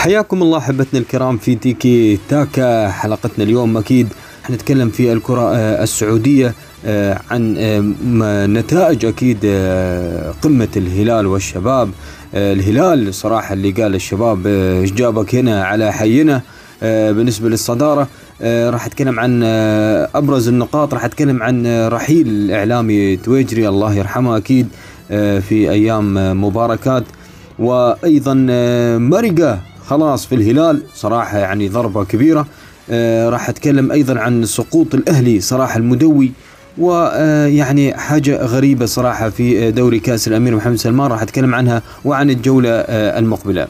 حياكم الله أحبتنا الكرام في تيكي تاكا. حلقتنا اليوم أكيد حنتكلم في الكرة آه، السعودية آه، عن آه، نتائج أكيد قمة الهلال والشباب. الهلال صراحة اللي قال الشباب إيش جابك هنا على حينا؟ بالنسبة للصدارة راح أتكلم عن أبرز النقاط راح أتكلم عن رحيل الاعلامي تويجري الله يرحمه أكيد في أيام مباركات. وأيضا مرقه خلاص في الهلال صراحة يعني ضربة كبيرة. آه راح أتكلم أيضا عن سقوط الأهلي صراحة المدوي ويعني حاجة غريبة صراحة في دوري كأس الأمير محمد سلمان راح أتكلم عنها وعن الجولة آه المقبلة.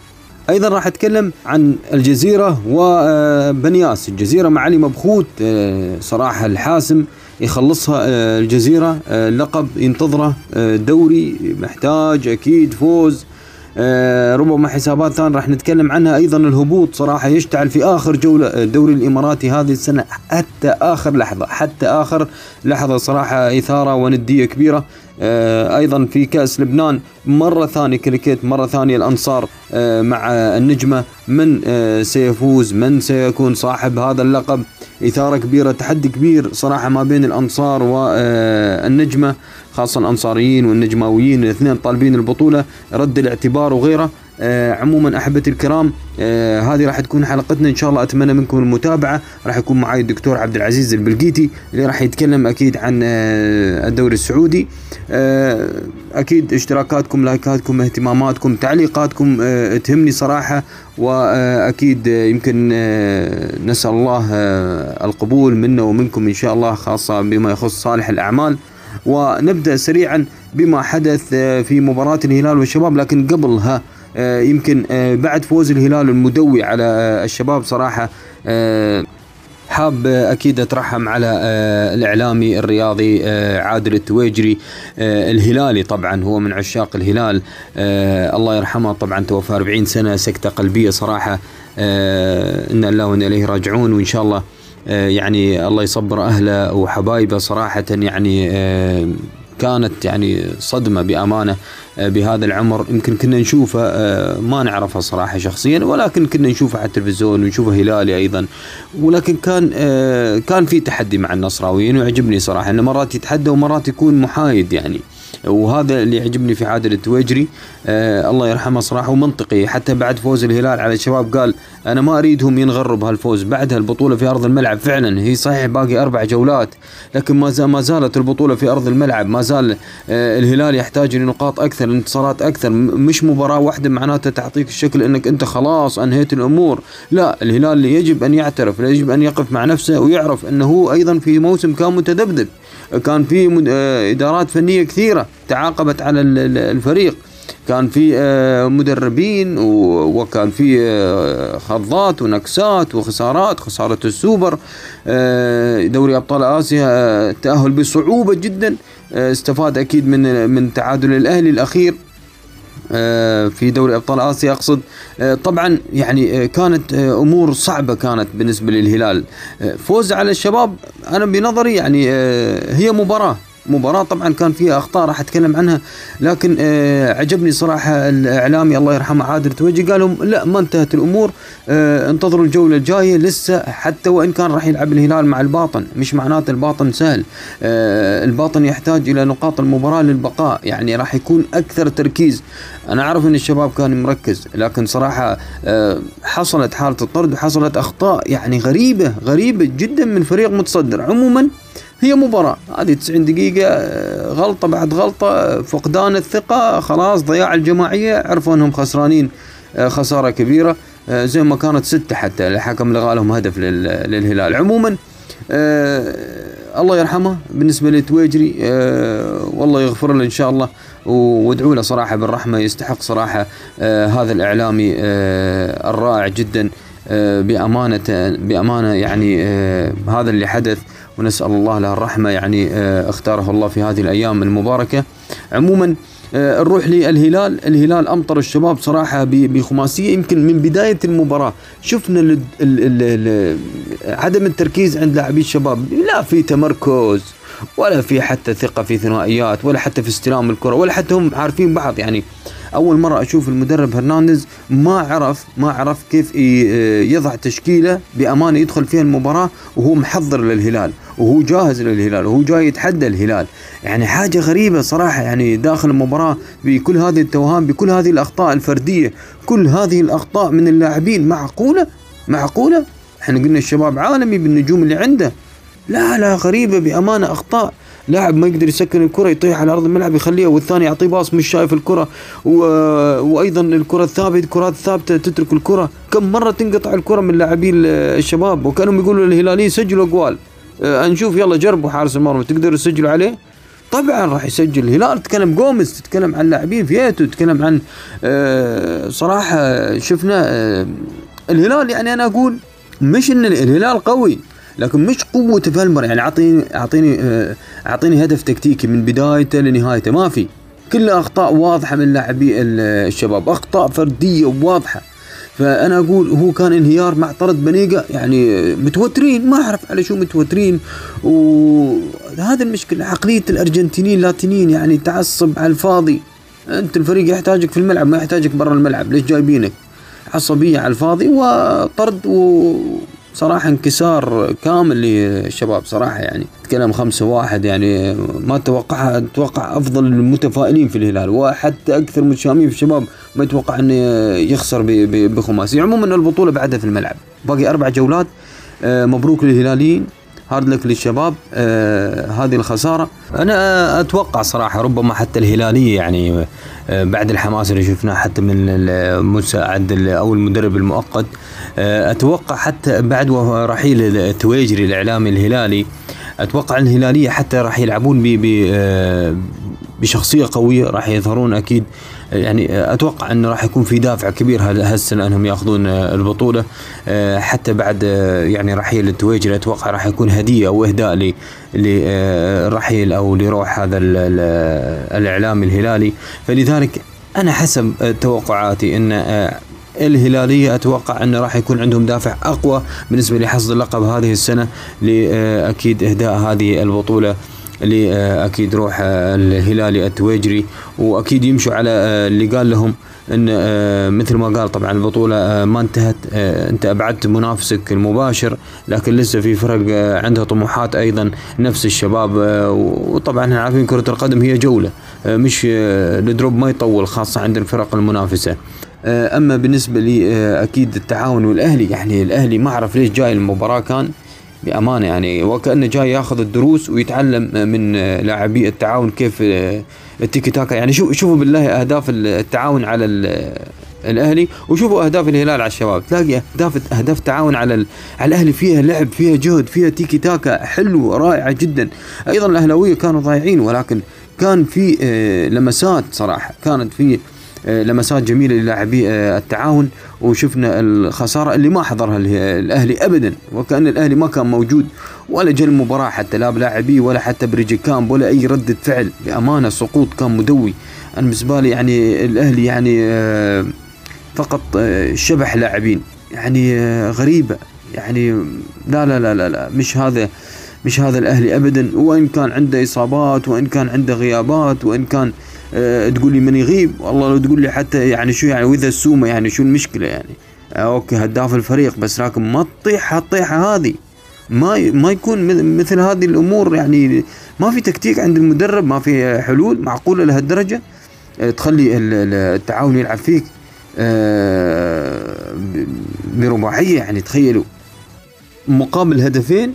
أيضا راح أتكلم عن الجزيرة وبنياس الجزيرة مع علي مبخوت آه، صراحة الحاسم يخلصها آه، الجزيرة آه، لقب ينتظره دوري محتاج أكيد فوز. آه، ربما حسابات ثانية راح نتكلم عنها. أيضا الهبوط صراحة يشتعل في آخر جولة الدوري الإماراتي هذه السنة حتى آخر لحظة حتى آخر لحظة صراحة إثارة وندية كبيرة. آه، أيضا في كأس لبنان مرة ثانية كريكيت مرة ثانية الأنصار آه، مع النجمة. من سيفوز؟ من سيكون صاحب هذا اللقب؟ إثارة كبيرة تحدي كبير صراحة ما بين الأنصار والنجمه خاصة الأنصاريين والنجماويين الاثنين طالبين البطولة رد الاعتبار وغيره. آه عموما أحبتي الكرام آه هذه راح تكون حلقتنا. إن شاء الله أتمنى منكم المتابعة. راح يكون معي الدكتور عبد العزيز البلقيتي اللي راح يتكلم أكيد عن آه الدوري السعودي. آه أكيد اشتراكاتكم لايكاتكم اهتماماتكم تعليقاتكم آه تهمني صراحة. وأكيد يمكن آه نسأل الله آه القبول منا ومنكم إن شاء الله خاصة بما يخص صالح الأعمال. ونبدأ سريعا بما حدث آه، في مباراة الهلال والشباب. لكن قبلها آه، يمكن آه، بعد فوز الهلال المدوي على الشباب صراحة حاب أكيد أترحم على الإعلامي الرياضي عادل التويجري الهلالي طبعا. هو من عشاق الهلال. الله يرحمه. طبعا توفى 40 سنة سكتة قلبية صراحة. إن الله وأنا إليه راجعون. وإن شاء الله يعني الله يصبر أهله وحبايبه صراحة يعني آه، كانت يعني صدمة بأمانة آه، بهذا العمر. يمكن كنا نشوفه ما نعرفه صراحة شخصيا ولكن كنا نشوفه على التلفزيون ونشوفه هلالي أيضا. ولكن كان كان في تحدي مع النصراويين ويعجبني صراحة إنه مرات يتحدى ومرات يكون محايد يعني. وهذا اللي يعجبني في عادل التويجري آه الله يرحمه صراحة ومنطقي حتى بعد فوز الهلال على الشباب قال أنا ما أريدهم ينغروا بهالفوز بعدها البطولة في أرض الملعب فعلا هي صحيح باقي أربع جولات لكن ما ما زالت البطولة في أرض الملعب. ما زال آه الهلال يحتاج لنقاط أكثر انتصارات أكثر مش مباراة واحدة معناتها تعطيك الشكل إنك أنت خلاص أنهيت الأمور. لا الهلال يجب أن يعترف يجب أن يقف مع نفسه ويعرف إنه هو أيضا في موسم كان متذبذب. كان في آه، إدارات فنية كثيرة تعاقبت على الفريق. كان في آه، مدربين وكان في آه، خضات ونكسات وخسارات خسارة السوبر دوري أبطال آسيا التأهل بصعوبة جدا استفاد أكيد من من تعادل الأهلي الأخير. في دوري أبطال آسيا أقصد. آه، طبعا يعني آه، كانت أمور صعبة كانت بالنسبة للهلال. فوز على الشباب أنا بنظري يعني هي مباراة. مباراة. طبعا كان فيها أخطاء راح أتكلم عنها لكن آه عجبني صراحة الإعلامي الله يرحمه عادل توجي. قالوا لا ما انتهت الأمور آه انتظروا الجولة الجاية لسه حتى وإن كان راح يلعب الهلال مع الباطن مش معناته الباطن سهل. آه الباطن يحتاج إلى نقاط المباراة للبقاء يعني راح يكون أكثر تركيز. أنا أعرف إن الشباب كان مركز لكن صراحة آه حصلت حالة الطرد وحصلت أخطاء يعني غريبة غريبة جدا من فريق متصدر. عموما هي مباراة. هذه 90 دقيقة آه، غلطة بعد غلطة فقدان الثقة خلاص ضياع الجماعية عرفوا أنهم خسرانين آه، خسارة كبيرة آه، زي ما كانت ستة حتى الحكم لغى لهم هدف للهلال. عموما الله يرحمه بالنسبة لتويجري والله يغفر له إن شاء الله وادعوا له صراحة بالرحمة يستحق صراحة هذا الإعلامي الرائع جدا بأمانة بأمانة يعني هذا اللي حدث. ونسأل الله له الرحمة يعني آه، اختاره الله في هذه الأيام المباركة. عموما آه، نروح للهلال. الهلال أمطر الشباب صراحة بخماسية يمكن من بداية المباراة. شفنا عدم التركيز عند لاعبي الشباب. لا في تمركز ولا في حتى ثقة في ثنائيات ولا حتى في استلام الكرة ولا حتى هم عارفين بعض يعني. أول مرة أشوف المدرب هرنانديز ما عرف ما عرف كيف يضع تشكيلة بأمانة يدخل فيها المباراة وهو محضر للهلال وهو جاهز للهلال وهو جاي يتحدى الهلال. يعني حاجة غريبة صراحة يعني داخل المباراة بكل هذه التوهان بكل هذه الأخطاء الفردية كل هذه الأخطاء من اللاعبين معقولة؟ معقولة؟ إحنا قلنا الشباب عالمي بالنجوم اللي عنده. لا لا غريبة بأمانة أخطاء. لاعب ما يقدر يسكن الكرة يطيح على أرض الملعب يخليها والثاني يعطيه باص مش شايف الكرة. و... وأيضا الكرة الثابتة الكرات الثابتة تترك الكرة. كم مرة تنقطع الكرة من لاعبين الشباب؟ وكانوا يقولوا للهلاليين سجلوا أقوال. أه نشوف يلا جربوا حارس المرمى تقدروا تسجلوا عليه؟ طبعا راح يسجل الهلال. تتكلم جوميز تتكلم عن لاعبين فيتو تتكلم عن أه صراحة شفنا أه الهلال يعني أنا أقول مش إن الهلال قوي. لكن مش قوته في المباراة يعني اعطيني أعطيني أعطيني هدف تكتيكي من بدايته لنهايته. ما في. كلها أخطاء واضحة من لاعبي الشباب. أخطاء فردية واضحه فأنا أقول هو كان انهيار مع طرد بنيقه يعني متوترين. ما أعرف على شو متوترين. وهذا المشكلة. عقلية الأرجنتينيين اللاتينيين يعني تعصب على الفاضي. أنت الفريق يحتاجك في الملعب ما يحتاجك برا الملعب. ليش جايبينك؟ عصبية على الفاضي وطرد و صراحة انكسار كامل للشباب صراحة يعني. تكلم خمسة واحد يعني ما توقعها أتوقع أفضل المتفائلين في الهلال وحتى أكثر متشائمين في الشباب ما يتوقع إنه يخسر بخماسي. عموما البطولة بعدها في الملعب. باقي أربع جولات مبروك للهلاليين. هارد لك للشباب آه هذه الخسارة. أنا أتوقع صراحة ربما حتى الهلالية يعني آه بعد الحماس اللي شفناه حتى من المساعد أو المدرب المؤقت آه أتوقع حتى بعد رحيل التويجري الإعلامي الهلالي أتوقع الهلالية حتى راح يلعبون ب بشخصية قوية راح يظهرون أكيد يعني أتوقع أنه راح يكون في دافع كبير هالسنة أنهم يأخذون البطولة. حتى بعد يعني رحيل التويجري أتوقع راح يكون هدية أو اهداء للرحيل أو لروح هذا الاعلامي الهلالي. فلذلك أنا حسب توقعاتي إن الهلالية أتوقع أنه راح يكون عندهم دافع أقوى بالنسبة لحصد اللقب هذه السنة لأكيد إهداء هذه البطولة. اللي أكيد روح الهلالي التويجري وأكيد يمشوا على اللي قال لهم إن مثل ما قال طبعا البطولة ما انتهت أنت أبعدت منافسك المباشر لكن لسه في فرق عندها طموحات أيضا نفس الشباب وطبعا إحنا عارفين كرة القدم هي جولة مش الدروب ما يطول خاصة عند الفرق المنافسة. أما بالنسبة لي أكيد التعاون والأهلي يعني الأهلي ما أعرف ليش جاي المباراة كان بأمانة يعني وكأنه جاي ياخذ الدروس ويتعلم من لاعبي التعاون كيف التيكي تاكا. يعني شوف شوفوا بالله أهداف التعاون على الأهلي وشوفوا أهداف الهلال على الشباب. تلاقي اهداف أهداف تعاون على على الأهلي فيها لعب فيها جهد فيها تيكي تاكا حلو رائعه جدا. أيضا الأهلاوية كانوا ضايعين ولكن كان في لمسات صراحة. كانت في لمسات جميلة للاعبي التعاون وشفنا الخسارة اللي ما حضرها الأهلي ابدا وكأن الأهلي ما كان موجود ولا جا المباراه حتى لا بلاعبيه ولا حتى بريجي كامب ولا أي ردة فعل. بأمانة سقوط كان مدوي. أنا بالنسبة لي يعني الأهلي يعني فقط شبح لاعبين. يعني غريبة. يعني لا لا لا لا, لا مش هذا مش هذا الأهلي ابدا. وإن كان عنده إصابات وإن كان عنده غيابات وإن كان أه تقول لي من يغيب؟ والله لو تقول لي حتى يعني شو يعني وإذا السومة يعني شو المشكلة يعني؟ أه أوكي هداف الفريق بس لكن ما تطيح هالطيحة هذه. ما ما يكون مثل هذه الأمور يعني ما في تكتيك عند المدرب ما في حلول معقولة لهالدرجة. أه تخلي التعاون يلعب فيك أه برباعية يعني تخيلوا. مقابل هدفين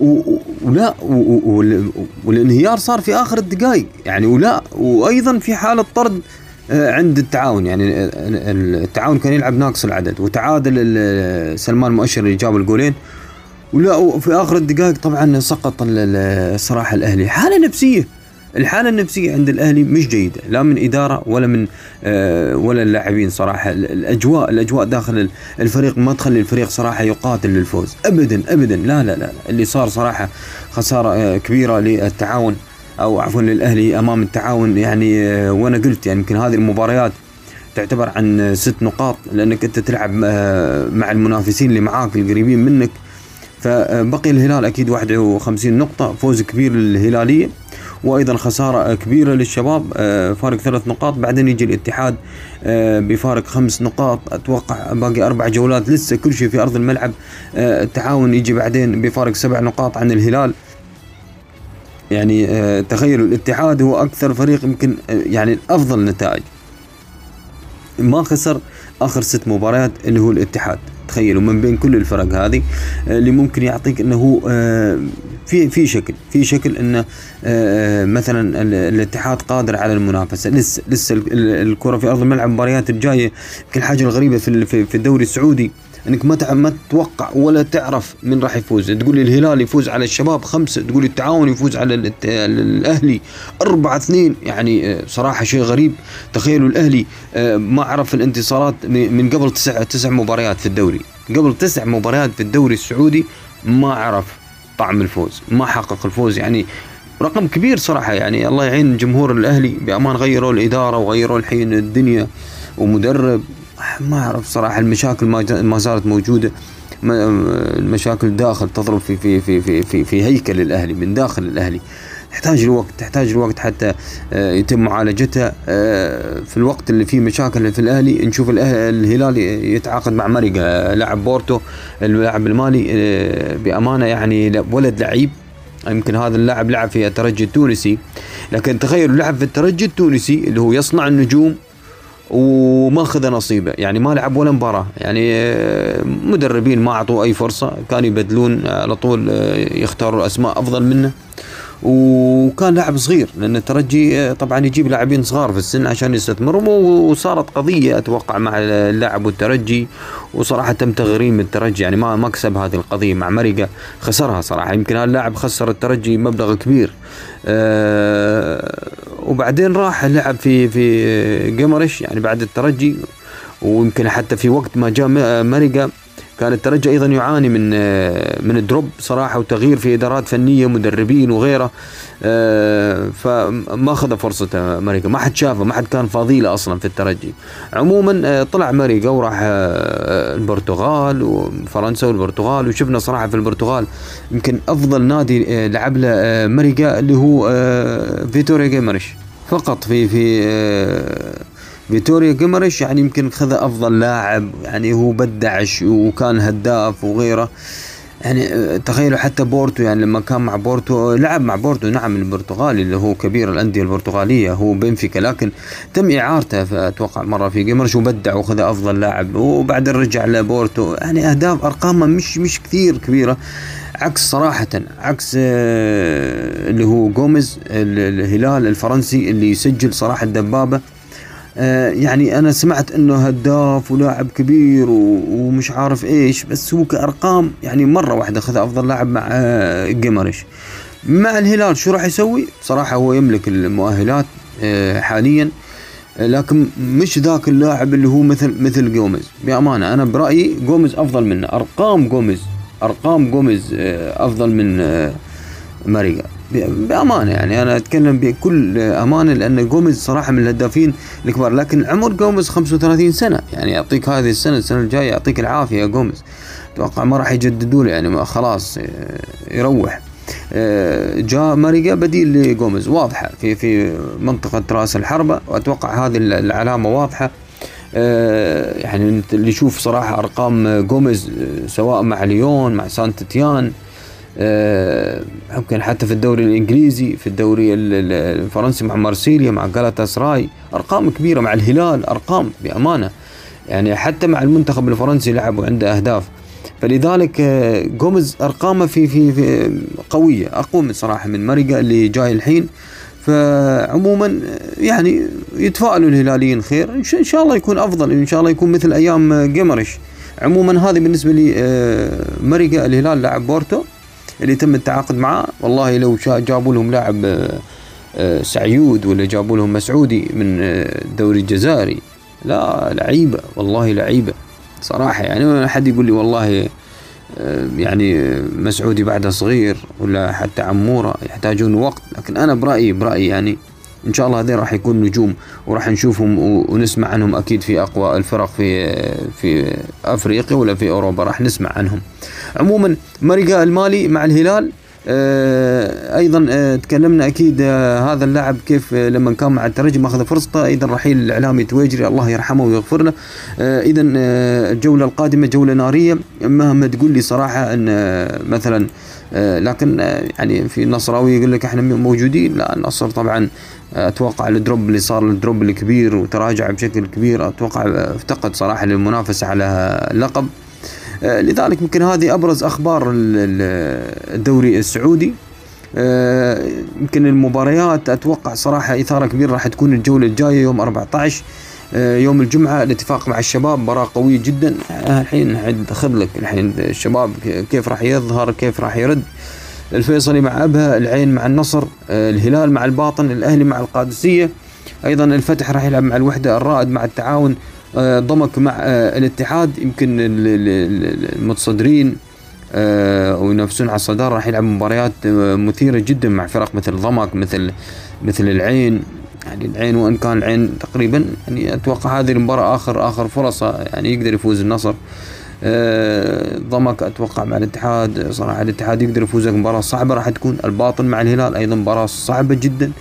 ولا والانهيار صار في آخر الدقائق يعني ولا وأيضا في حالة طرد عند التعاون. يعني التعاون كان يلعب ناقص العدد. وتعادل سلمان مؤشر اللي جاب الجولين. ولا في آخر الدقائق طبعا سقط الصراحه الأهلي. حالة نفسية. الحالة النفسية عند الأهلي مش جيدة لا من إدارة ولا من آه ولا اللاعبين صراحة. الأجواء الأجواء داخل الفريق ما تخلي الفريق صراحة يقاتل للفوز. أبدا أبدا. لا لا لا اللي صار صراحة خسارة آه كبيرة للتعاون أو عفوا للأهلي أمام التعاون. يعني آه وأنا قلت يعني يمكن هذه المباريات تعتبر عن ست نقاط لأنك أنت تلعب مع المنافسين اللي معاك القريبين منك. فبقي الهلال أكيد 51 نقطة فوز كبير للهلالية. وأيضا خسارة كبيرة للشباب فارق ثلاث نقاط بعدين يجي الاتحاد بفارق خمس نقاط أتوقع باقي أربع جولات لسه كل شيء في أرض الملعب التعاون يجي بعدين بفارق سبع نقاط عن الهلال. يعني تخيلوا الاتحاد هو أكثر فريق يمكن يعني افضل نتائج. ما خسر آخر ست مباريات اللي هو الاتحاد. تخيلوا من بين كل الفرق هذه آه، اللي ممكن يعطيك إنه آه، في في شكل في شكل انه آه، مثلا الاتحاد قادر على المنافسة. لسه لسه الكرة في أرض الملعب المباريات الجاية يمكن الحاجة الغريبة في في الدوري السعودي إنك ما ما تتوقع ولا تعرف من راح يفوز. تقول لي الهلال يفوز على الشباب خمسة تقول لي التعاون يفوز على الأهلي أربعة اثنين يعني آه، صراحة شيء غريب. تخيلوا الأهلي آه، ما عرف الانتصارات من قبل تسع تسع مباريات في الدوري. قبل تسع مباريات في الدوري السعودي ما عرف. طعم الفوز ما حقق الفوز يعني رقم كبير صراحة يعني الله يعين جمهور الأهلي بأمان غيروا الإدارة وغيروا الحين الدنيا ومدرب ما أعرف صراحة المشاكل ما زالت موجودة المشاكل داخل تضرب في في في في في, في هيكل الأهلي من داخل الأهلي. تحتاج الوقت تحتاج الوقت حتى آه، يتم معالجتها آه، في الوقت اللي فيه مشاكل في الأهلي نشوف الهلال يتعاقد مع مريقا لاعب بورتو اللاعب المالي آه، بأمانة يعني ولد لعيب. يمكن هذا اللاعب لعب في الترجي التونسي. لكن تخيلوا لعب في الترجي التونسي اللي هو يصنع النجوم وما اخذ نصيبه. يعني ما لعب ولا مباراة. يعني آه، مدربين ما اعطوه أي فرصة. كانوا يبدلون على طول آه، يختاروا اسماء أفضل منه. وكان لاعب صغير لأن الترجي آه، طبعا يجيب لاعبين صغار في السن عشان يستثمرهم وصارت قضية أتوقع مع اللاعب والترجي وصراحة تم تغريم الترجي يعني ما ما كسب هذه القضية مع مرقه خسرها صراحة. يمكن هذا اللاعب خسر الترجي مبلغ كبير. أه وبعدين راح لعب في في جيمرش يعني بعد الترجي ويمكن حتى في وقت ما جاء مرقه كان الترجي أيضا يعاني من من ال drop صراحة وتغيير في إدارات فنية مدربين وغيره. آه، فما أخذ فرصته مريقا ما حد شافه ما حد كان فاضيله أصلا في الترجي. عموما آه، طلع مريقا وراح آه، البرتغال وفرنسا والبرتغال وشفنا صراحة في البرتغال يمكن أفضل نادي لعب له مريقا اللي هو فيتوريا جيمرش فقط في في فيتوريا جيمرش يعني يمكن خذ أفضل لاعب يعني هو بدعش وكان هداف وغيره. يعني تخيلوا حتى بورتو يعني لما كان مع بورتو لعب مع بورتو نعم البرتغالي اللي هو كبير الأندية البرتغالية هو بنفيكا لكن تم إعارته أتوقع مرة في جيمرش وبدع وخذ أفضل لاعب. وبعدين رجع لبورتو يعني أهداف أرقامه مش مش كثير كبيرة. عكس صراحة عكس آه، اللي هو جوميز الهلال الفرنسي اللي يسجل صراحة دبابة آه، يعني أنا سمعت إنه هداف ولاعب كبير ومش عارف إيش بس هو كأرقام يعني مرة واحدة اخذ أفضل لاعب مع آه، جيمرش مع الهلال شو راح يسوي؟ صراحة هو يملك المؤهلات آه، حاليا. لكن مش ذاك اللاعب اللي هو مثل مثل جوميز. بأمانة أنا برأيي جوميز أفضل منه. أرقام جوميز أرقام جوميز أفضل من ماريجا بأمانة يعني. أنا أتكلم بكل أمانة لأن جوميز صراحة من الهدافين الكبار لكن عمر جوميز 35 سنة. يعني يعطيك هذه السنة السنة الجاية يعطيك العافية يا جوميز أتوقع ما راح يجددوا له يعني خلاص يروح. آه، جاء ماريجا بديل لجوميز واضحة في في منطقة رأس الحربة. وأتوقع هذه العلامة واضحة. آه، يعني اللي يشوف صراحة أرقام جوميز آه، سواء مع ليون مع سانت تيان يمكن حتى في الدوري الإنجليزي في الدوري الفرنسي مع مارسيليا مع جالاتا سراي أرقام كبيرة مع الهلال أرقام بأمانة. يعني حتى مع المنتخب الفرنسي لعب وعنده أهداف. فلذلك آه، جوميز أرقامه في في, في قوية. اقوى من صراحة من ماريجا اللي جاي الحين. فعموما آه، يعني يتفائلوا الهلاليين خير. إن شاء الله يكون أفضل إن شاء الله يكون مثل أيام جيمرش عموما هذه بالنسبة لي آه، ماريجا الهلال لاعب بورتو. اللي تم التعاقد معاه والله لو جابوا لهم لاعب آه، آه، سعيود ولا جابوا لهم مسعودي من آه، الدوري الجزائري لا لعيبة والله لعيبة صراحة. يعني حد يقول لي والله يعني مسعودي بعده صغير ولا حتى عمورة يحتاجون وقت لكن أنا برأيي برأيي يعني إن شاء الله هذول راح يكون نجوم وراح نشوفهم ونسمع عنهم أكيد في أقوى الفرق في في أفريقيا ولا في أوروبا راح نسمع عنهم. عموما ماريجا المالي مع الهلال أيضا تكلمنا أكيد هذا اللاعب كيف لما كان مع الترجي أخذ فرصته. أيضا رحيل الاعلامي تويجري الله يرحمه ويغفر له. اذا الجولة القادمة جولة نارية. مهما تقول لي صراحة إن مثلا لكن يعني في النصراوي يقول لك إحنا موجودين. لا النصر طبعا أتوقع ال drop اللي صار ال drop الكبير وتراجع بشكل كبير أتوقع افتقد صراحة للمنافسة على اللقب آه، لذلك يمكن هذه أبرز أخبار الدوري السعودي. آه، يمكن المباريات أتوقع صراحة إثارة كبيرة راح تكون الجولة الجاية يوم 14 آه، يوم الجمعة الاتفاق مع الشباب مباراة قوية جدا. الحين خذ لك الحين الشباب كيف راح يظهر كيف راح يرد. الفيصلي مع أبها العين مع النصر الهلال مع الباطن الأهلي مع القادسية. أيضا الفتح راح يلعب مع الوحدة الرائد مع التعاون. آه، ضمك مع آه، الاتحاد. يمكن المتصدرين آه، وينافسون على الصدارة راح يلعب مباريات مثيرة جدا مع فرق مثل ضمك مثل مثل العين. يعني العين وإن كان العين تقريبا يعني أتوقع هذه المباراة آخر آخر فرصة يعني يقدر يفوز النصر. ضمك أتوقع مع الاتحاد صراحة الاتحاد يقدر يفوز. مباراة صعبة راح تكون الباطن مع الهلال أيضا مباراة صعبة جدا.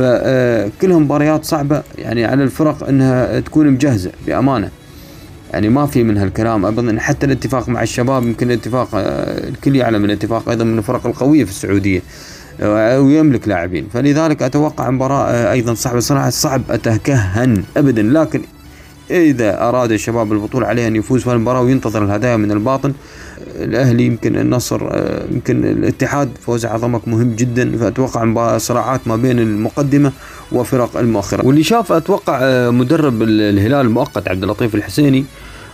فكلها مباريات صعبة يعني على الفرق إنها تكون مجهزة بأمانة. يعني ما في من هالكلام ابدا. حتى الاتفاق مع الشباب يمكن الاتفاق آه، الكل يعلم الاتفاق أيضا من الفرق القوية في السعودية آه، ويملك لاعبين. فلذلك أتوقع مباراة آه، أيضا صعبة. صراحة صعب اتكهن ابدا. لكن إذا أراد الشباب البطولة عليه أن يفوز في المباراة وينتظر الهدايا من الباطن الأهلي يمكن النصر آه، يمكن الاتحاد فوز عظمك مهم جدا فأتوقع صراعات ما بين المقدمة وفرق المؤخرة. واللي شاف أتوقع آه، مدرب الهلال المؤقت عبد اللطيف الحسيني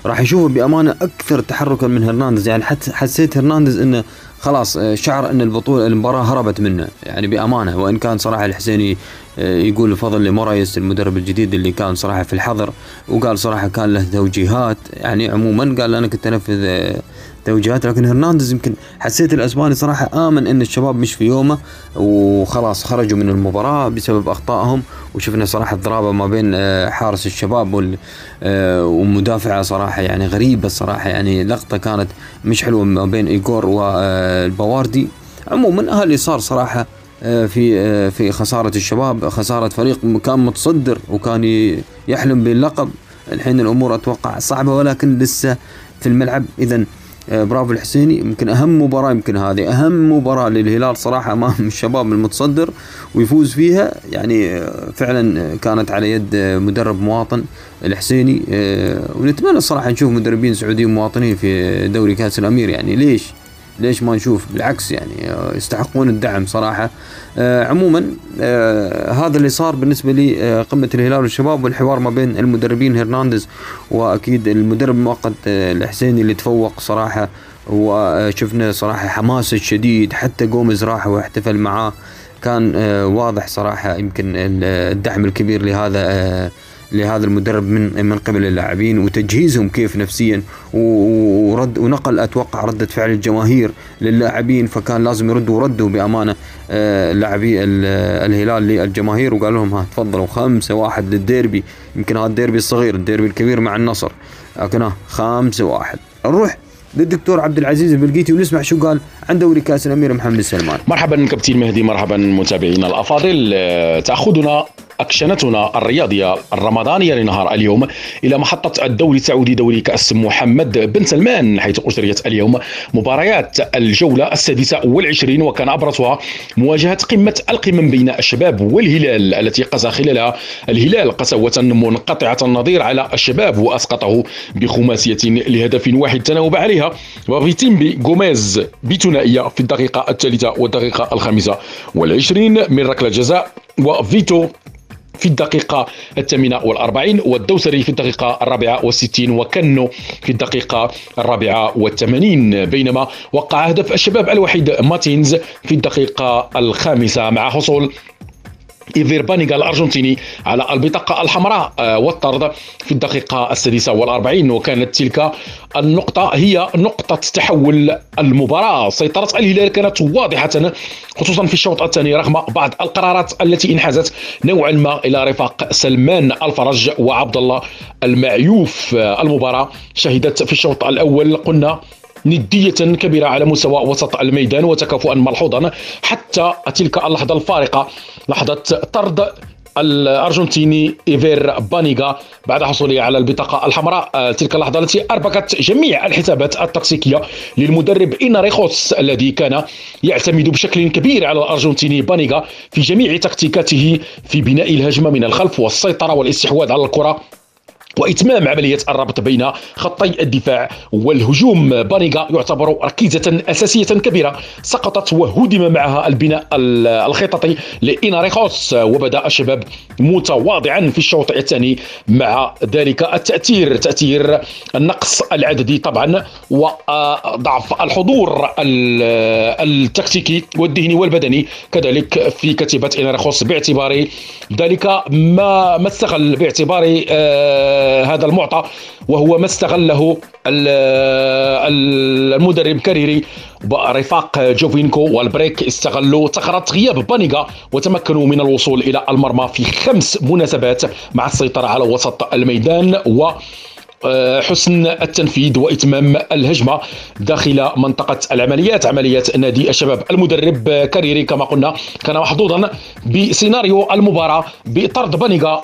راح يشوفه بأمانة أكثر تحركا من هرنانديز. يعني حسيت هرنانديز إنه خلاص آه، شعر إن البطولة المباراة هربت منه يعني بأمانة. وإن كان صراحة الحسيني يقول الفضل لمورايس المدرب الجديد اللي كان صراحة في الحظر وقال صراحة كان له توجيهات. يعني عموما قال أنا كنت أنفذ توجيهات لكن هرنانديز يمكن حسيت الأسباني صراحة آمن إن الشباب مش في يومه وخلاص خرجوا من المباراة بسبب أخطائهم وشفنا صراحة ضرابه ما بين آه، حارس الشباب آه، ومدافعة صراحة يعني غريبة الصراحه يعني لقطة كانت مش حلوة ما بين ايجور والبواردي عموما هذا اللي صار صراحة آه، في في خسارة الشباب خسارة فريق كان متصدر وكان يحلم باللقب. الحين الأمور أتوقع صعبة ولكن لسه في الملعب. اذا آه، برافو الحسيني. يمكن أهم مباراة يمكن هذه أهم مباراة للهلال صراحة أمام الشباب المتصدر ويفوز فيها. يعني آه، فعلا كانت على يد مدرب مواطن الحسيني. آه، ونتمنى الصراحه نشوف مدربين سعوديين مواطنين في دوري كأس الأمير. يعني ليش؟ ليش ما نشوف؟ بالعكس يعني يستحقون الدعم صراحة. آه عموما آه هذا اللي صار بالنسبة لي آه قمة الهلال والشباب والحوار ما بين المدربين هرنانديز وأكيد المدرب المؤقت آه الحسيني اللي تفوق صراحة. وشفنا صراحة حماس شديد حتى جوميز راح واحتفل معاه. كان آه واضح صراحة يمكن الدعم الكبير لهذا آه لهذا المدرب من من قبل اللاعبين وتجهيزهم كيف نفسيا ورد ونقل أتوقع ردة فعل الجماهير للاعبين فكان لازم يردوا وردوا بأمانة آه، لاعبي الهلال للجماهير وقال لهم ها تفضلوا خمسة واحد للديربي. يمكن هذا الديربي الصغير الديربي الكبير مع النصر. لكن ها خمسة واحد. نروح للدكتور عبد العزيز البلقيتي ونسمع شو قال عن دوري كأس الأمير محمد سلمان. مرحبا كابتن مهدي مرحبا متابعينا الأفاضل. آه، تأخذنا أكشنتنا الرياضية الرمضانية لنهار اليوم إلى محطة الدوري السعودي دوري كأس محمد بن سلمان حيث أجريت اليوم مباريات الجولة السادسة والعشرين وكان أبرزها مواجهة قمة القمم بين الشباب والهلال التي قسى خلالها الهلال قسوة منقطعة النظير على الشباب وأسقطه بخماسية لهدف واحد تناوب عليها وفيتيمبي غوميز بثنائية في الدقيقة الثالثة والدقيقة الخامسة والعشرين من ركلة جزاء وفيتو في الدقيقة الثامنة والأربعين والدوسري في الدقيقة الرابعة والستين وكنو في الدقيقة الرابعة والثمانين. بينما وقع هدف الشباب الوحيد مارتينز في الدقيقة الخامسة مع حصول إيفير بانيغا الأرجنتيني على البطاقة الحمراء آه، والطرد في الدقيقة السادسة والأربعين. وكانت تلك النقطة هي نقطة تحول المباراة. سيطرة الهلال كانت واضحة خصوصا في الشوط الثاني رغم بعض القرارات التي انحازت نوعا ما إلى رفاق سلمان الفرج وعبد الله المعيوف. المباراة شهدت في الشوط الأول قلنا ندية كبيرة على مستوى وسط الميدان وتكافؤا ملحوظا حتى تلك اللحظة الفارقة لحظة طرد الأرجنتيني إيفير بانيغا بعد حصوله على البطاقة الحمراء. آه، تلك اللحظة التي أربكت جميع الحسابات التكتيكيه للمدرب اناريخوس الذي كان يعتمد بشكل كبير على الأرجنتيني بانيغا في جميع تكتيكاته في بناء الهجمة من الخلف والسيطرة والاستحواذ على الكرة. وإتمام عملية الربط بين خطي الدفاع والهجوم. بانيغا يعتبر ركيزة أساسية كبيرة سقطت وهدم معها البناء الخططي لإناريخوس وبدأ الشباب متواضعا في الشوط الثاني مع ذلك التأثير. تأثير النقص العددي طبعا وضعف الحضور التكتيكي والذهني والبدني. كذلك في كتيبة إناريخوس باعتبار ذلك ما ما استغل باعتبار آه هذا المعطى وهو ما استغله المدرب كاريري ورفاق جوفينكو والبريك استغلوا ثغرة غياب بانيغا وتمكنوا من الوصول إلى المرمى في خمس مناسبات مع السيطرة على وسط الميدان و حسن التنفيذ وإتمام الهجمة داخل منطقة العمليات عمليات نادي الشباب المدرب كاريري كما قلنا كان محظوظا بسيناريو المباراة بطرد بانيغا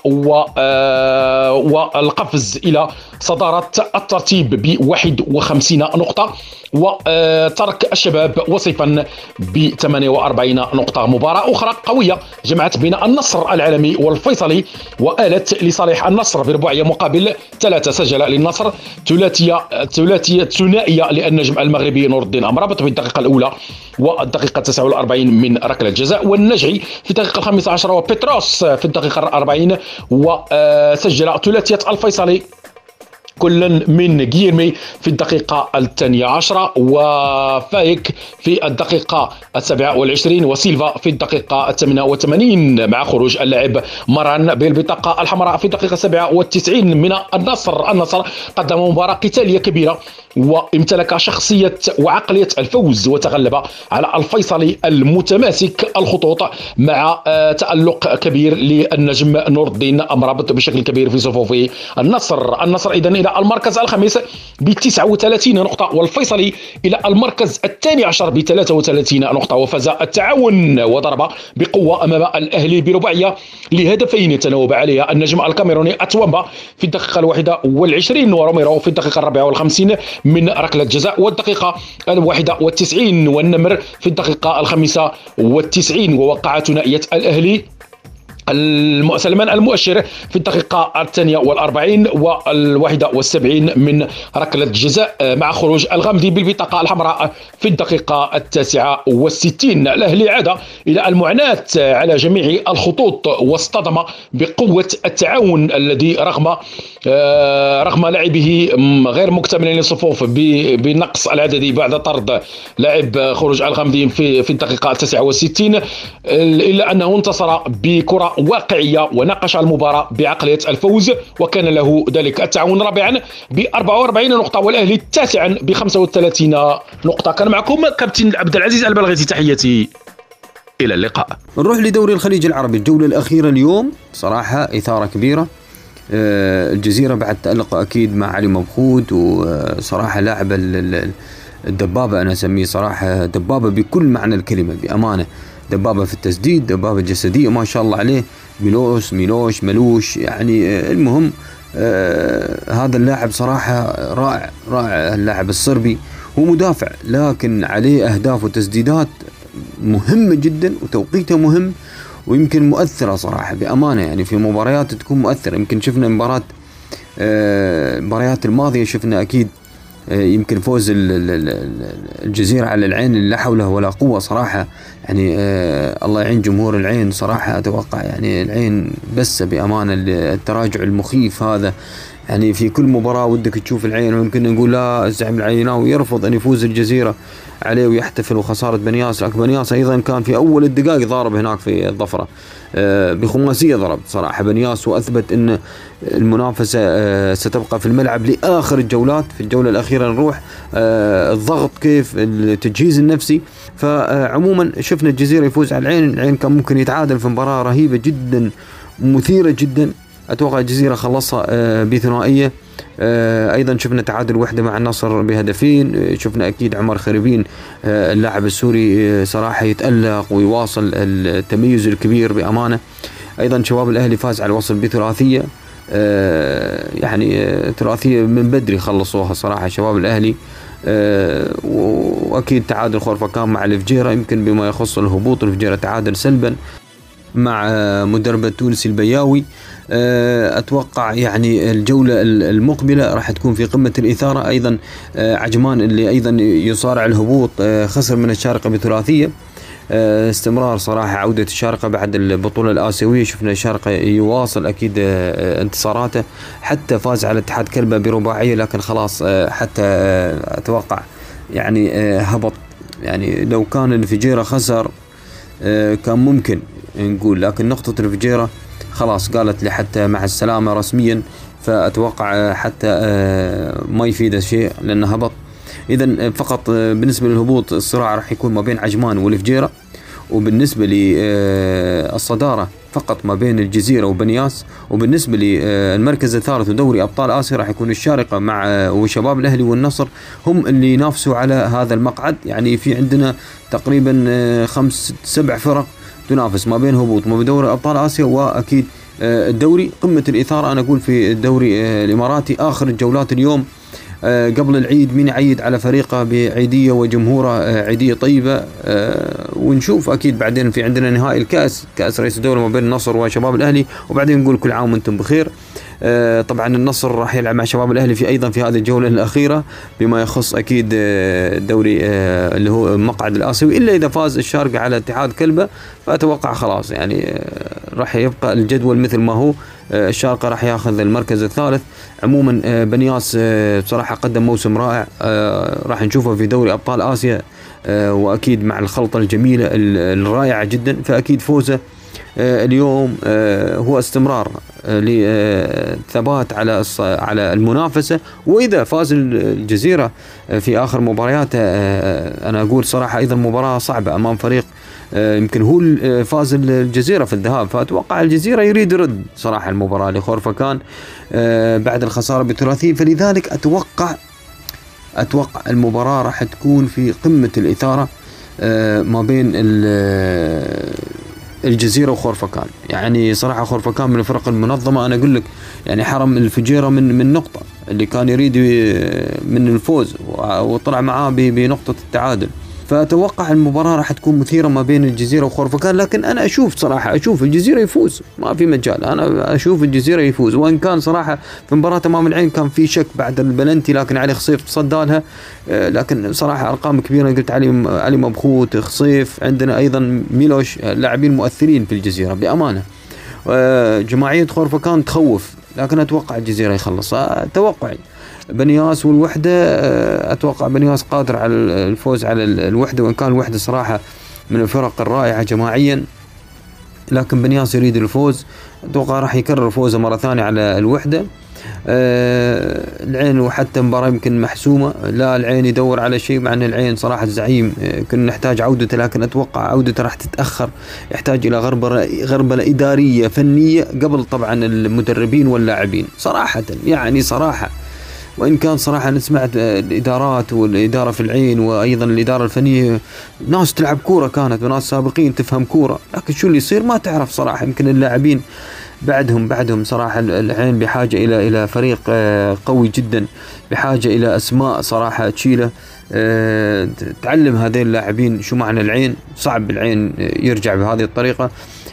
آه، والقفز إلى صدارة الترتيب ب 51 نقطة. وترك الشباب وصفا ب 48 نقطة. مباراة أخرى قوية جمعت بين النصر العالمي والفيصلي وآلت لصالح النصر برباعية مقابل ثلاثة سجل للنصر ثلاثية ثلاثية ثنائية للنجم المغربي نور الدين أمرابط في الدقيقة الأولى والدقيقة 49 من ركلة جزاء والنجعي في الدقيقة الخامسة عشرة وبتروس في الدقيقة 40 وسجل ثلاثية الفيصلي كل من جيرمي في الدقيقة الثانية عشرة وفايك في الدقيقة السابعة والعشرين وسيلفا في الدقيقة الثامنة والثمانين مع خروج اللاعب مران بالبطاقة الحمراء في الدقيقة السابعة والتسعين من النصر. النصر قدم مباراة قتالية كبيرة وامتلك شخصية وعقلية الفوز وتغلب على الفيصلي المتماسك الخطوط مع آه، تألق كبير للنجم نور الدين أمرابط بشكل كبير في صفوف النصر. النصر إذا إلى المركز الخامس ب 39 نقطة والفيصلي إلى المركز الثاني عشر ب 33 نقطة وفاز التعاون وضرب بقوة أمام الأهلي برباعية لهدفين تناوب عليها النجم الكاميروني أتوامبا في الدقيقة الواحدة والعشرين وروميرو في الدقيقة الرابعة والخمسين من ركلة جزاء والدقيقة الواحدة والتسعين والنمر في الدقيقة الخامسة والتسعين ووقع ثنائية الأهلي سلمان المؤشر في الدقيقة الثانية والأربعين والواحدة والسبعين من ركلة جزاء مع خروج الغامدي بالبطاقة الحمراء في الدقيقة التاسعة والستين. الأهلي عاد إلى المعاناة على جميع الخطوط واصطدم بقوة التعاون الذي رغم آه، رغم لعبه غير مكتمل للصفوف بنقص العددي بعد طرد لاعب خروج الغامدي في في الدقيقة التاسعة والستين إلا أنه انتصر بكرة واقعية وناقش المباراة بعقلية الفوز وكان له ذلك التعاون رابعا ب 44 نقطة والأهلي تاسعا ب 35 نقطة. كان معكم كابتن عبد العزيز البلغيتي تحياتي. إلى اللقاء. نروح لدوري الخليج العربي. الجولة الأخيرة اليوم صراحة إثارة كبيرة. آه، الجزيرة بعد تألق أكيد مع علي مبخوت وصراحة لاعب الدبابة أنا أسميه صراحة دبابة بكل معنى الكلمة بأمانة. دبابة في التسديد دبابة جسدية ما شاء الله عليه ميلوس ميلوش ملوش يعني آه، المهم آه هذا اللاعب صراحة رائع رائع اللاعب الصربي هو مدافع لكن عليه أهداف وتسديدات مهمة جدا وتوقيته مهم ويمكن مؤثرة صراحة بأمانة يعني في مباريات تكون مؤثرة يمكن شفنا مباراة آه، المباريات الماضية شفنا أكيد آه، يمكن فوز الجزيرة على العين لا حول ولا قوة صراحة. يعني آه الله يعين جمهور العين صراحة أتوقع يعني العين بس بأمانة التراجع المخيف هذا. يعني في كل مباراة ودك تشوف العين ويمكن نقول لا الزعيم العيناوي يرفض أن يفوز الجزيرة عليه ويحتفل وخسارة بنياس. لكن بنياس أيضا كان في أول الدقائق ضارب هناك في الظفرة. آه، بخماسية ضرب صراحة. بنياس وأثبت أن المنافسة آه، ستبقى في الملعب لآخر الجولات. في الجولة الأخيرة نروح آه، الضغط كيف التجهيز النفسي. فعموما شفنا الجزيرة يفوز على العين. العين كان ممكن يتعادل في مباراة رهيبة جدا مثيرة جدا. أتوقع الجزيرة خلصها بثنائية. أيضا شفنا تعادل وحدة مع النصر بهدفين. شفنا أكيد عمر خريبين اللاعب السوري صراحة يتألق ويواصل التميز الكبير بأمانة. أيضا شباب الأهلي فاز على الوصل بثلاثية. يعني ثلاثية من بدري خلصوها صراحة شباب الأهلي. وأكيد تعادل خورفكان مع الفجيره يمكن بما يخص الهبوط الفجيره تعادل سلبا مع مدرب التونسي البياوي. أتوقع يعني الجولة المقبلة راح تكون في قمة الإثارة. أيضا أه عجمان اللي أيضا يصارع الهبوط خسر من الشارقة بثلاثية. استمرار صراحة عودة الشارقة بعد البطولة الآسيوية. شفنا الشارقة يواصل أكيد انتصاراته. حتى فاز على اتحاد كلبة برباعية لكن خلاص حتى أتوقع يعني هبط. يعني لو كان الفجيرة خسر كان ممكن نقول. لكن نقطة الفجيرة خلاص قالت لي حتى مع السلامة رسميا فأتوقع حتى ما يفيده شيء لأنه هبط. اذا فقط بالنسبة للهبوط الصراع راح يكون ما بين عجمان والفجيرة وبالنسبة للصداره فقط ما بين الجزيرة وبنياس وبالنسبة للمركز الثالث ودوري أبطال آسيا راح يكون الشارقة مع وشباب الأهلي والنصر هم اللي ينافسوا على هذا المقعد. يعني في عندنا تقريبا خمس سبع فرق تنافس ما بين هبوط ما بين دوري أبطال آسيا وأكيد الدوري. قمة الإثارة أنا أقول في الدوري الإماراتي. آخر الجولات اليوم قبل العيد مين يعيد على فريقه بعيدية وجمهوره عيدية طيبة ونشوف أكيد بعدين في عندنا نهائي الكأس كأس رئيس الدولة ما بين النصر وشباب الأهلي وبعدين نقول كل عام وأنتم بخير. طبعا النصر راح يلعب مع شباب الأهلي في أيضا في هذه الجولة الأخيرة بما يخص أكيد الدوري اللي هو مقعد الآسيوي إلا إذا فاز الشارقه على اتحاد كلبة فأتوقع خلاص يعني راح يبقى الجدول مثل ما هو. الشارقة راح ياخذ المركز الثالث. عموما بنياس بصراحة قدم موسم رائع. راح نشوفه في دوري أبطال آسيا وأكيد مع الخلطة الجميلة الرائعة جدا فأكيد فوزه اليوم هو استمرار للثبات على على المنافسة. وإذا فاز الجزيرة في آخر مبارياته أنا أقول صراحة أيضا مباراة صعبة أمام فريق يمكن هو فاز الجزيرة في الذهاب. فأتوقع الجزيرة يريد يرد صراحة المباراة لخورفكان بعد الخسارة بثلاثيه فلذلك أتوقع أتوقع المباراة راح تكون في قمة الإثارة ما بين الجزيرة وخورفكان. يعني صراحة خورفكان من الفرق المنظمة. أنا أقول لك يعني حرم الفجيرة من من نقطة اللي كان يريد من الفوز وطلع معاه بنقطة التعادل. فأتوقع المباراة راح تكون مثيرة ما بين الجزيرة وخورفكان لكن أنا أشوف صراحة أشوف الجزيرة يفوز. ما في مجال. أنا أشوف الجزيرة يفوز. وإن كان صراحة في مباراة أمام العين كان في شك بعد البلنتي لكن علي خصيف تصدى لها لكن صراحة أرقام كبيرة. قلت علي علي مبخوت خصيف عندنا أيضا ميلوش لاعبين مؤثرين في الجزيرة بأمانة. جماعية خورفكان تخوف لكن أتوقع الجزيرة يخلص. توقعي. بنياس والوحدة أتوقع بنياس قادر على الفوز على الوحدة وإن كان الوحده صراحة من الفرق الرائعة جماعيا. لكن بنياس يريد الفوز. أتوقع راح يكرر فوزه مرة ثانية على الوحدة. آه العين وحتى مباراة يمكن محسومة. لا العين يدور على شيء مع إن العين صراحة الزعيم. آه كنا نحتاج عودته لكن أتوقع عودته راح تتأخر. يحتاج إلى غربلة غربلة إدارية فنية قبل طبعا المدربين واللاعبين. صراحة يعني صراحة. وإن كان صراحة أنا سمعت الإدارات والإدارة في العين وأيضا الإدارة الفنية ناس تلعب كورة كانت وناس سابقين تفهم كورة. لكن شو اللي يصير؟ ما تعرف صراحة. يمكن اللاعبين بعدهم بعدهم صراحة العين بحاجة إلى إلى فريق قوي جدا بحاجة إلى أسماء صراحة تشيله. تعلم هذين اللاعبين شو معنى العين. صعب العين يرجع بهذه الطريقة.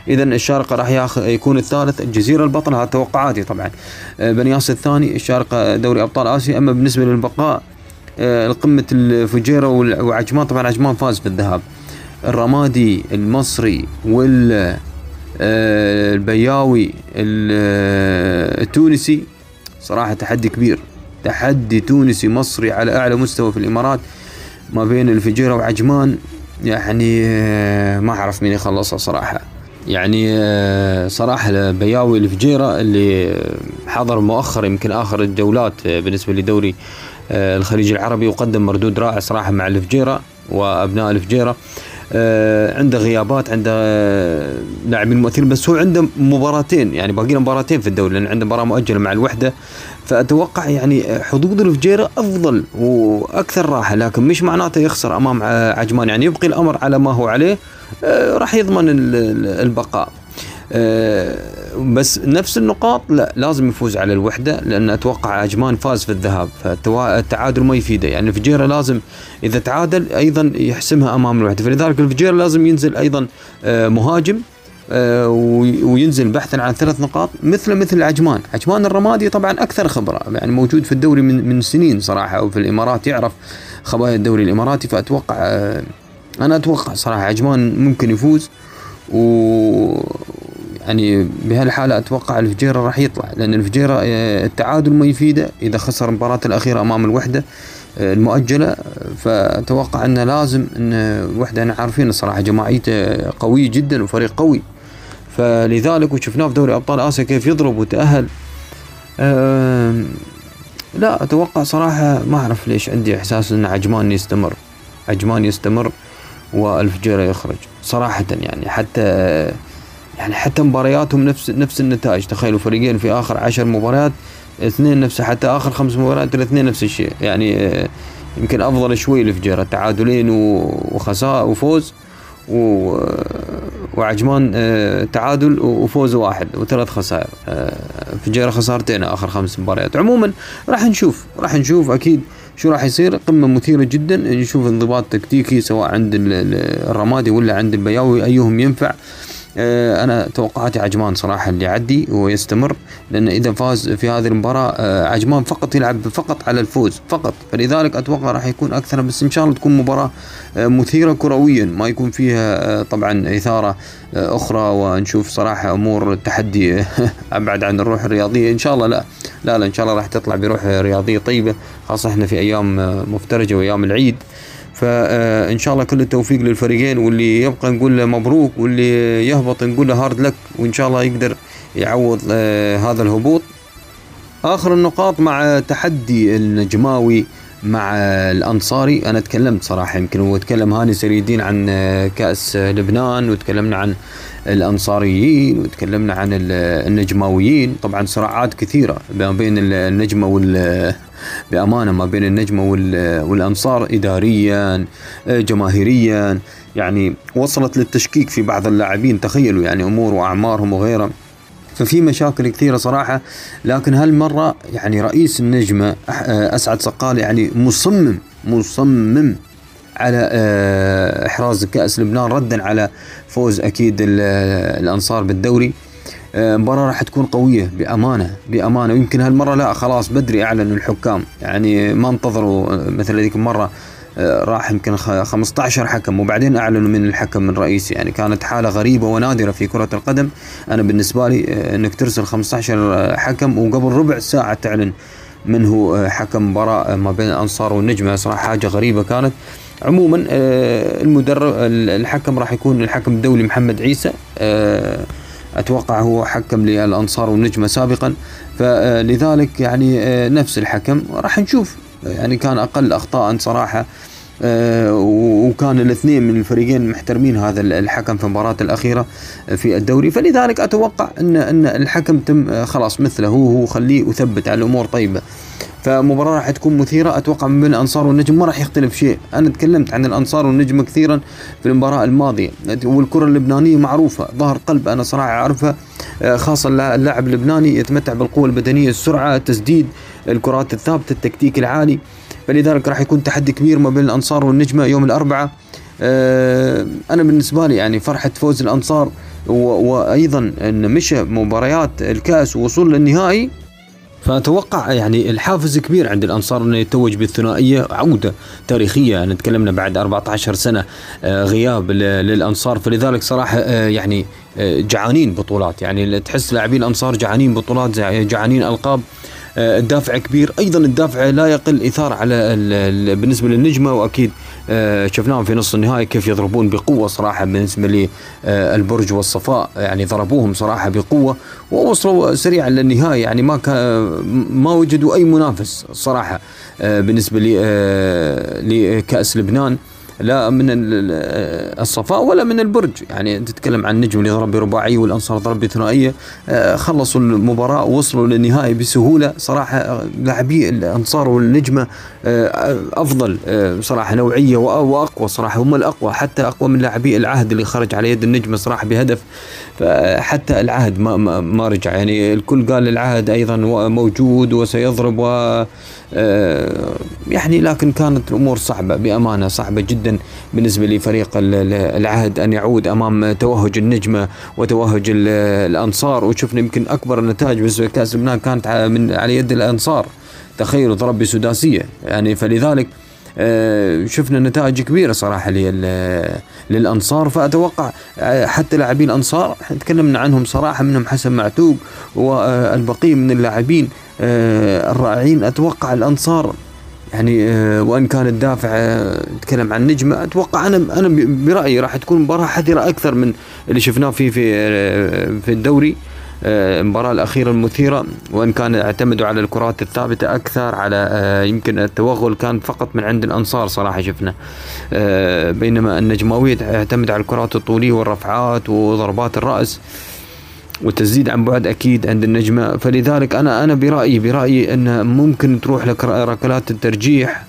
اذا الشارقة راح ياخذ يكون الثالث الجزيرة البطل هذا توقعاتي طبعا. بنياس الثاني الشارقة دوري أبطال آسيا. أما بالنسبة للبقاء القمة الفجيرة وعجمان طبعا عجمان فاز في الذهاب. الرمادي المصري وال البياوي التونسي. صراحة تحدي كبير. تحدي تونسي مصري على أعلى مستوى في الإمارات ما بين الفجيرة وعجمان. يعني ما أعرف مين يخلصها صراحة. يعني صراحة بياوي الفجيرة اللي حضر مؤخرا يمكن آخر الجولات بالنسبة لدوري الخليج العربي وقدم مردود رائع صراحة مع الفجيرة وأبناء الفجيرة. عنده غيابات عنده لاعبين مؤثرين بس هو عنده مباراتين يعني باقي له مباراتين في الدوري لأن عنده مباراة مؤجلة مع الوحدة. فأتوقع يعني حظوظ الفجيرة أفضل وأكثر راحة لكن مش معناته يخسر أمام عجمان. يعني يبقي الأمر على ما هو عليه راح يضمن البقاء. بس نفس النقاط لا لازم يفوز على الوحدة لأن أتوقع عجمان فاز في الذهاب فالتعادل ما يفيده. يعني الفجيره لازم إذا تعادل أيضا يحسمها أمام الوحدة. فلذلك الفجيره لازم ينزل أيضا مهاجم وينزل بحثا عن ثلاث نقاط مثل مثل عجمان، عجمان الرمادي طبعا أكثر خبره يعني موجود في الدوري من من سنين صراحة أو في الإمارات يعرف خبايا الدوري الإماراتي. فأتوقع أنا أتوقع صراحة عجمان ممكن يفوز و يعني بهالحالة أتوقع الفجيرة راح يطلع لأن الفجيرة التعادل ما يفيده إذا خسر المباراة الأخيرة أمام الوحدة المؤجلة. فأتوقع إنه لازم إن الوحدة إحنا عارفين الصراحة جماعيته قويه جدا وفريق قوي. فلذلك وشفناه في دوري أبطال آسيا كيف يضرب وتأهل. لا أتوقع صراحة ما أعرف ليش عندي إحساس إن عجمان يستمر. عجمان يستمر والفجيرة يخرج صراحة يعني. حتى يعني حتى مبارياتهم نفس نفس النتائج. تخيلوا فريقين في آخر عشر مباريات اثنين نفس حتى آخر خمس مباريات الاثنين نفس الشيء. يعني يمكن أفضل شوي الفجيره تعادلين وخساء وفوز و وعجمان تعادل وفوز واحد وثلاث خسائر. فجيرة خسارتين آخر خمس مباريات. عموما راح نشوف راح نشوف أكيد شو راح يصير. قمة مثيرة جدا. نشوف انضباط تكتيكي سواء عند الرمادي ولا عند البياوي أيهم ينفع. أنا توقعاتي عجمان صراحة اللي يعدي ويستمر لأن إذا فاز في هذه المباراة عجمان فقط يلعب فقط على الفوز فقط. فلذلك أتوقع راح يكون أكثر بس إن شاء الله تكون مباراة مثيرة كرويا. ما يكون فيها طبعا إثارة أخرى ونشوف صراحة أمور تحدي أبعد عن الروح الرياضية. إن شاء الله لا لا لا إن شاء الله راح تطلع بروح رياضية طيبة خاصة إحنا في أيام مفترجة وأيام العيد. فإن شاء الله كل التوفيق للفريقين واللي يبقى نقول له مبروك واللي يهبط نقول له هارد لك وإن شاء الله يقدر يعوض هذا الهبوط. آخر النقاط مع تحدي النجماوي مع الأنصاري. أنا تكلمت صراحة يمكن وتكلم هاني سريدين عن كأس لبنان وتكلمنا عن الأنصاريين وتكلمنا عن النجماويين طبعا صراعات كثيرة ما بين النجمة وال بأمانة ما بين النجمة والأنصار اداريا جماهيريا. يعني وصلت للتشكيك في بعض اللاعبين تخيلوا يعني أمور وأعمارهم وغيرها. ففي مشاكل كثيرة صراحة. لكن هالمرة يعني رئيس النجمة أسعد صقال يعني مصمم مصمم على إحراز كأس لبنان ردا على فوز أكيد الأنصار بالدوري. مباراة راح تكون قوية بأمانة بأمانة. ويمكن هالمرة لا خلاص بدري أعلنوا الحكام. يعني ما انتظروا مثل هذيك المرة راح يمكن 15 حكم وبعدين أعلنوا من الحكم من رئيسي يعني كانت حالة غريبة ونادرة في كرة القدم. أنا بالنسبة لي إنك ترسل 15 حكم وقبل ربع ساعة تعلن من هو حكم مباراه ما بين الأنصار والنجمة. صراحة حاجة غريبة كانت. عموما المدرب الحكم راح يكون الحكم الدولي محمد عيسى. أتوقع هو حكم للأنصار والنجمة سابقا. فلذلك يعني نفس الحكم. راح نشوف. يعني كان أقل أخطاء صراحة آه وكان الاثنين من الفريقين محترمين هذا الحكم في المباراة الأخيرة في الدوري. فلذلك أتوقع أن أن الحكم تم خلاص مثله هو هو خليه وثبت على الأمور. طيبة فمباراة راح تكون مثيرة. أتوقع من بين الأنصار والنجم ما راح يختلف شيء. أنا تكلمت عن الأنصار والنجم كثيرا في المباراة الماضية. والكرة اللبنانية معروفة ظهر قلب أنا صراحة أعرفها خاصة اللاعب اللبناني يتمتع بالقوة البدنية السرعة التسديد الكرات الثابتة التكتيك العالي. فلذلك راح يكون تحدي كبير ما بين الأنصار والنجمة يوم الأربعاء. أنا بالنسبة لي يعني فرحة فوز الأنصار وأيضا أن مشى مباريات الكأس ووصول للنهائي. فأتوقع يعني الحافز كبير عند الأنصار إنه يتوج بالثنائية عودة تاريخية. يعني تكلمنا بعد 14 سنة غياب للأنصار. فلذلك صراحة يعني جعانين بطولات. يعني تحس لاعبين الأنصار جعانين بطولات جعانين ألقاب. الدافع كبير. أيضا الدافع لا يقل اثار على بالنسبة للنجمة وأكيد شفناهم في نصف النهائي كيف يضربون بقوة صراحة بالنسبة للبرج والصفاء. يعني ضربوهم صراحة بقوة ووصلوا سريعا للنهائي. يعني ما ما وجدوا أي منافس صراحة بالنسبة لكأس لبنان. لا من الصفاء ولا من البرج. يعني تتكلم عن نجم اللي ضرب برباعيه والانصار ضرب بثنائيه خلصوا المباراة ووصلوا للنهائي بسهولة. صراحة لاعبي الأنصار والنجمة أفضل صراحة نوعية وأقوى صراحة. هم الأقوى حتى أقوى من لاعبي العهد اللي خرج على يد النجمة صراحة بهدف. فحتى العهد ما ما رجع. يعني الكل قال العهد أيضا موجود وسيضرب و آه، يعني لكن كانت الأمور صعبة بأمانة صعبة جدا بالنسبة لفريق العهد أن يعود أمام توهج النجمة وتوهج الأنصار. وشفنا يمكن أكبر النتائج بالنسبة لكأس لبنان كانت من على يد الأنصار تخيلوا ضرب بسداسيه يعني فلذلك آه، شفنا نتائج كبيرة صراحة للأنصار. فأتوقع آه، حتى لاعبي الأنصار تكلمنا عنهم صراحة منهم حسن معتوق والبقية من اللاعبين. آه، الرائعين أتوقع الأنصار يعني وإن كان الدافع نتكلم عن نجمة أتوقع أنا أنا برأيي راح تكون مباراة حذرة أكثر من اللي شفناه في في في الدوري آه، المباراة الأخيرة المثيرة وإن كان اعتمدوا على الكرات الثابتة أكثر على آه، يمكن التوغل كان فقط من عند الأنصار صراحة شفنا آه، بينما النجماوية اعتمد على الكرات الطولية والرفعات وضربات الرأس. والتسديد عن بعد أكيد عند النجمة. فلذلك أنا أنا برأيي برأيي أن ممكن تروح لك ركلات الترجيح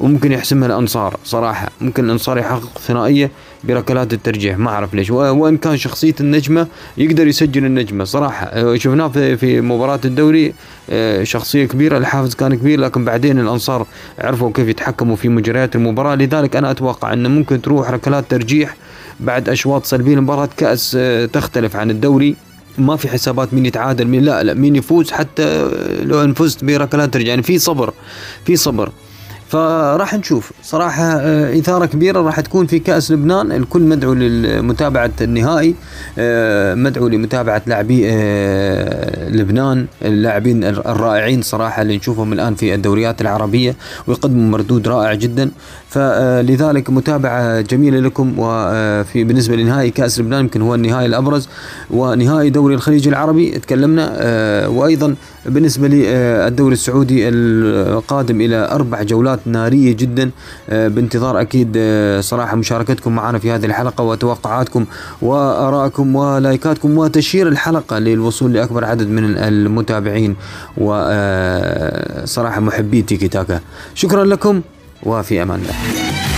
وممكن يحسمها الأنصار صراحة. ممكن الأنصار يحقق ثنائية بركلات الترجيح. ما أعرف ليش. وإن كان شخصية النجمة يقدر يسجل النجمة صراحة. آه، شفناه في في مباراة الدوري آه، شخصية كبيرة الحافز كان كبير لكن بعدين الأنصار عرفوا كيف يتحكموا في مجريات المباراة. لذلك أنا أتوقع انه ممكن تروح ركلات ترجيح بعد أشواط سلبية المباراه كأس آه، تختلف عن الدوري. ما في حسابات مين يتعادل مين لا لا مين يفوز حتى لو أن فزت بركلات ترجيح يعني في صبر في صبر. فراح نشوف. صراحة آه، إثارة كبيرة راح تكون في كأس لبنان. الكل مدعو لمتابعة النهائي آه، مدعو لمتابعة لاعبي آه، لبنان اللاعبين الرائعين صراحة اللي نشوفهم الآن في الدوريات العربية ويقدموا مردود رائع جدا. فلذلك متابعة جميلة لكم وفي بالنسبة لنهائي كأس لبنان يمكن هو النهائي الأبرز ونهائي دوري الخليج العربي تكلمنا وأيضا بالنسبة للدوري السعودي القادم إلى أربع جولات نارية جدا بانتظار أكيد صراحة مشاركتكم معنا في هذه الحلقة وتوقعاتكم وآرائكم ولايكاتكم وتشير الحلقة للوصول لأكبر عدد من المتابعين وصراحة محبي تيكي تاكا. شكرا لكم. وفي أمان الله.